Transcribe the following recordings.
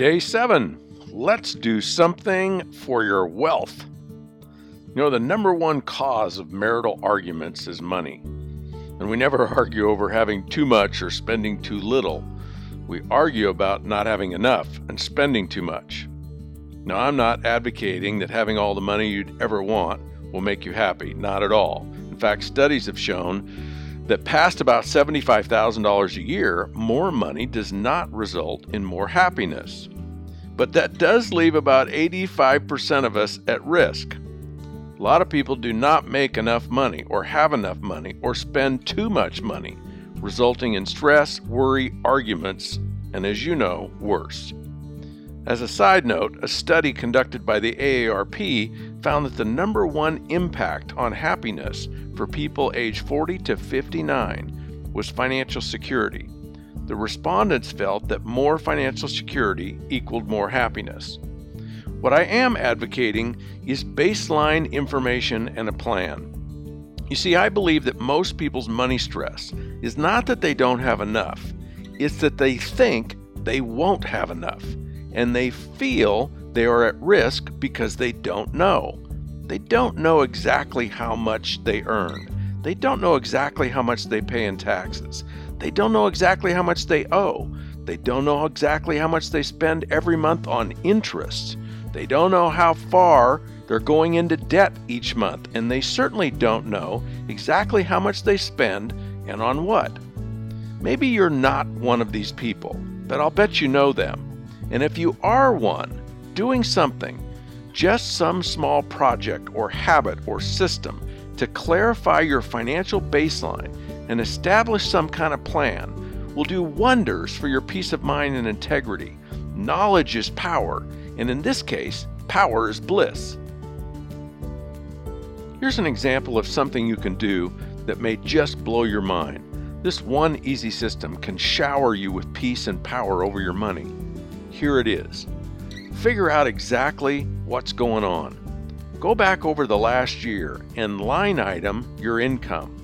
Day seven. Let's do something for your wealth. You know, the number one cause of marital arguments is money. And we never argue over having too much or spending too little. We argue about not having enough and spending too much. Now, I'm not advocating that having all the money you'd ever want will make you happy. Not at all. In fact, studies have shown that past about $75,000 a year, more money does not result in more happiness. But that does leave about 85% of us at risk. A lot of people do not make enough money, or have enough money, or spend too much money, resulting in stress, worry, arguments, and as you know, worse. As a side note, a study conducted by the AARP found that the number one impact on happiness for people age 40 to 59 was financial security. The respondents felt that more financial security equaled more happiness. What I am advocating is baseline information and a plan. You see, I believe that most people's money stress is not that they don't have enough, it's that they think they won't have enough and they feel they are at risk because they don't know. They don't know exactly how much they earn. They don't know exactly how much they pay in taxes. They don't know exactly how much they owe. They don't know exactly how much they spend every month on interest. They don't know how far they're going into debt each month, and they certainly don't know exactly how much they spend and on what. Maybe you're not one of these people, but I'll bet you know them. And if you are one, doing something, just some small project or habit or system to clarify your financial baseline and establish some kind of plan will do wonders for your peace of mind and integrity. Knowledge is power, and in this case, power is bliss. Here's an example of something you can do that may just blow your mind. This one easy system can shower you with peace and power over your money here it is. Figure out exactly what's going on. Go back over the last year and line item your income.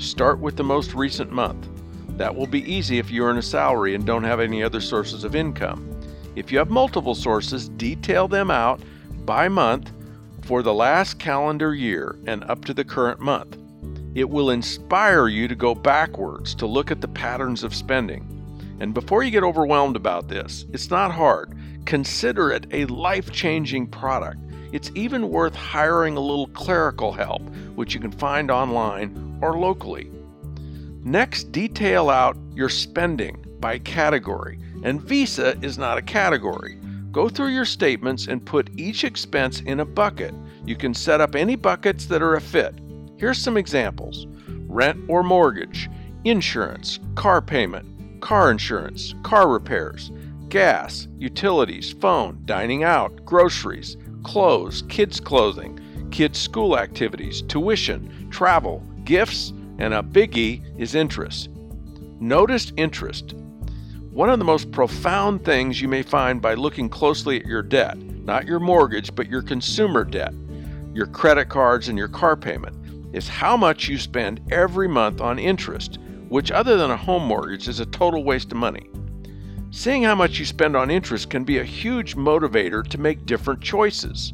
Start with the most recent month. That will be easy if you earn a salary and don't have any other sources of income. If you have multiple sources, detail them out by month for the last calendar year and up to the current month. It will inspire you to go backwards to look at the patterns of spending. And before you get overwhelmed about this, it's not hard. Consider it a life changing product. It's even worth hiring a little clerical help, which you can find online or locally. Next, detail out your spending by category. And Visa is not a category. Go through your statements and put each expense in a bucket. You can set up any buckets that are a fit. Here's some examples rent or mortgage, insurance, car payment, car insurance, car repairs, gas, utilities, phone, dining out, groceries, clothes, kids' clothing, kids' school activities, tuition, travel, gifts, and a biggie is interest. Notice interest. One of the most profound things you may find by looking closely at your debt, not your mortgage, but your consumer debt, your credit cards, and your car payment, is how much you spend every month on interest which, other than a home mortgage, is a total waste of money. Seeing how much you spend on interest can be a huge motivator to make different choices.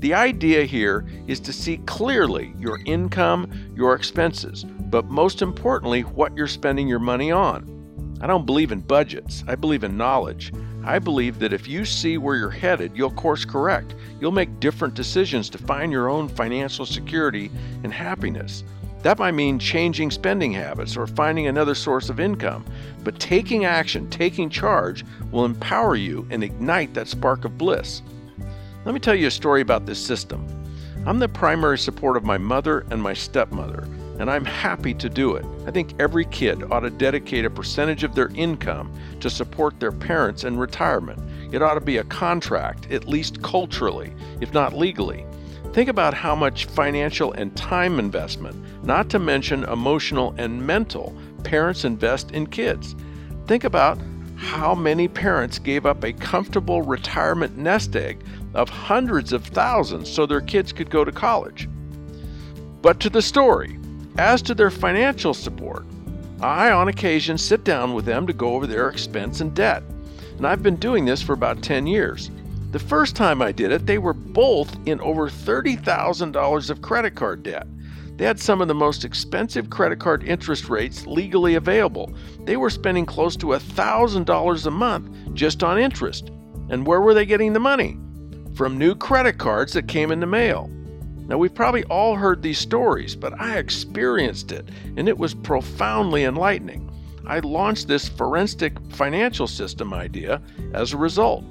The idea here is to see clearly your income, your expenses, but most importantly, what you're spending your money on. I don't believe in budgets, I believe in knowledge. I believe that if you see where you're headed, you'll course correct. You'll make different decisions to find your own financial security and happiness. That might mean changing spending habits or finding another source of income. But taking action, taking charge, will empower you and ignite that spark of bliss. Let me tell you a story about this system. I'm the primary support of my mother and my stepmother, and I'm happy to do it. I think every kid ought to dedicate a percentage of their income to support their parents in retirement. It ought to be a contract, at least culturally, if not legally. Think about how much financial and time investment, not to mention emotional and mental, parents invest in kids. Think about how many parents gave up a comfortable retirement nest egg of hundreds of thousands so their kids could go to college. But to the story, as to their financial support, I on occasion sit down with them to go over their expense and debt. and I've been doing this for about 10 years. The first time I did it, they were both in over $30,000 of credit card debt. They had some of the most expensive credit card interest rates legally available. They were spending close to $1,000 a month just on interest. And where were they getting the money? From new credit cards that came in the mail. Now, we've probably all heard these stories, but I experienced it, and it was profoundly enlightening. I launched this forensic financial system idea as a result.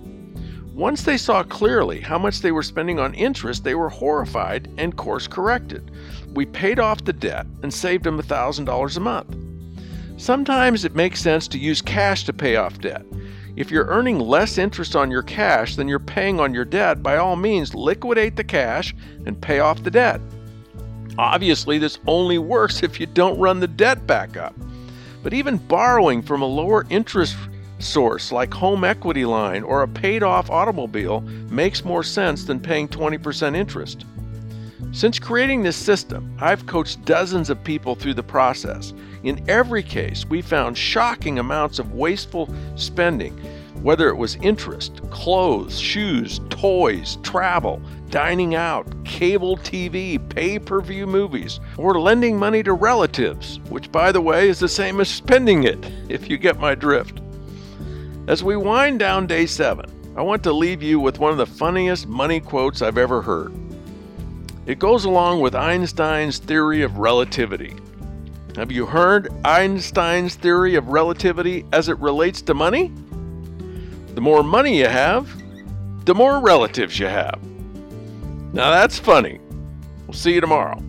Once they saw clearly how much they were spending on interest, they were horrified and course corrected. We paid off the debt and saved them $1,000 a month. Sometimes it makes sense to use cash to pay off debt. If you're earning less interest on your cash than you're paying on your debt, by all means liquidate the cash and pay off the debt. Obviously, this only works if you don't run the debt back up. But even borrowing from a lower interest source like home equity line or a paid off automobile makes more sense than paying 20% interest. Since creating this system, I've coached dozens of people through the process. In every case, we found shocking amounts of wasteful spending, whether it was interest, clothes, shoes, toys, travel, dining out, cable TV, pay per view movies, or lending money to relatives, which, by the way, is the same as spending it, if you get my drift. As we wind down day seven, I want to leave you with one of the funniest money quotes I've ever heard. It goes along with Einstein's theory of relativity. Have you heard Einstein's theory of relativity as it relates to money? The more money you have, the more relatives you have. Now that's funny. We'll see you tomorrow.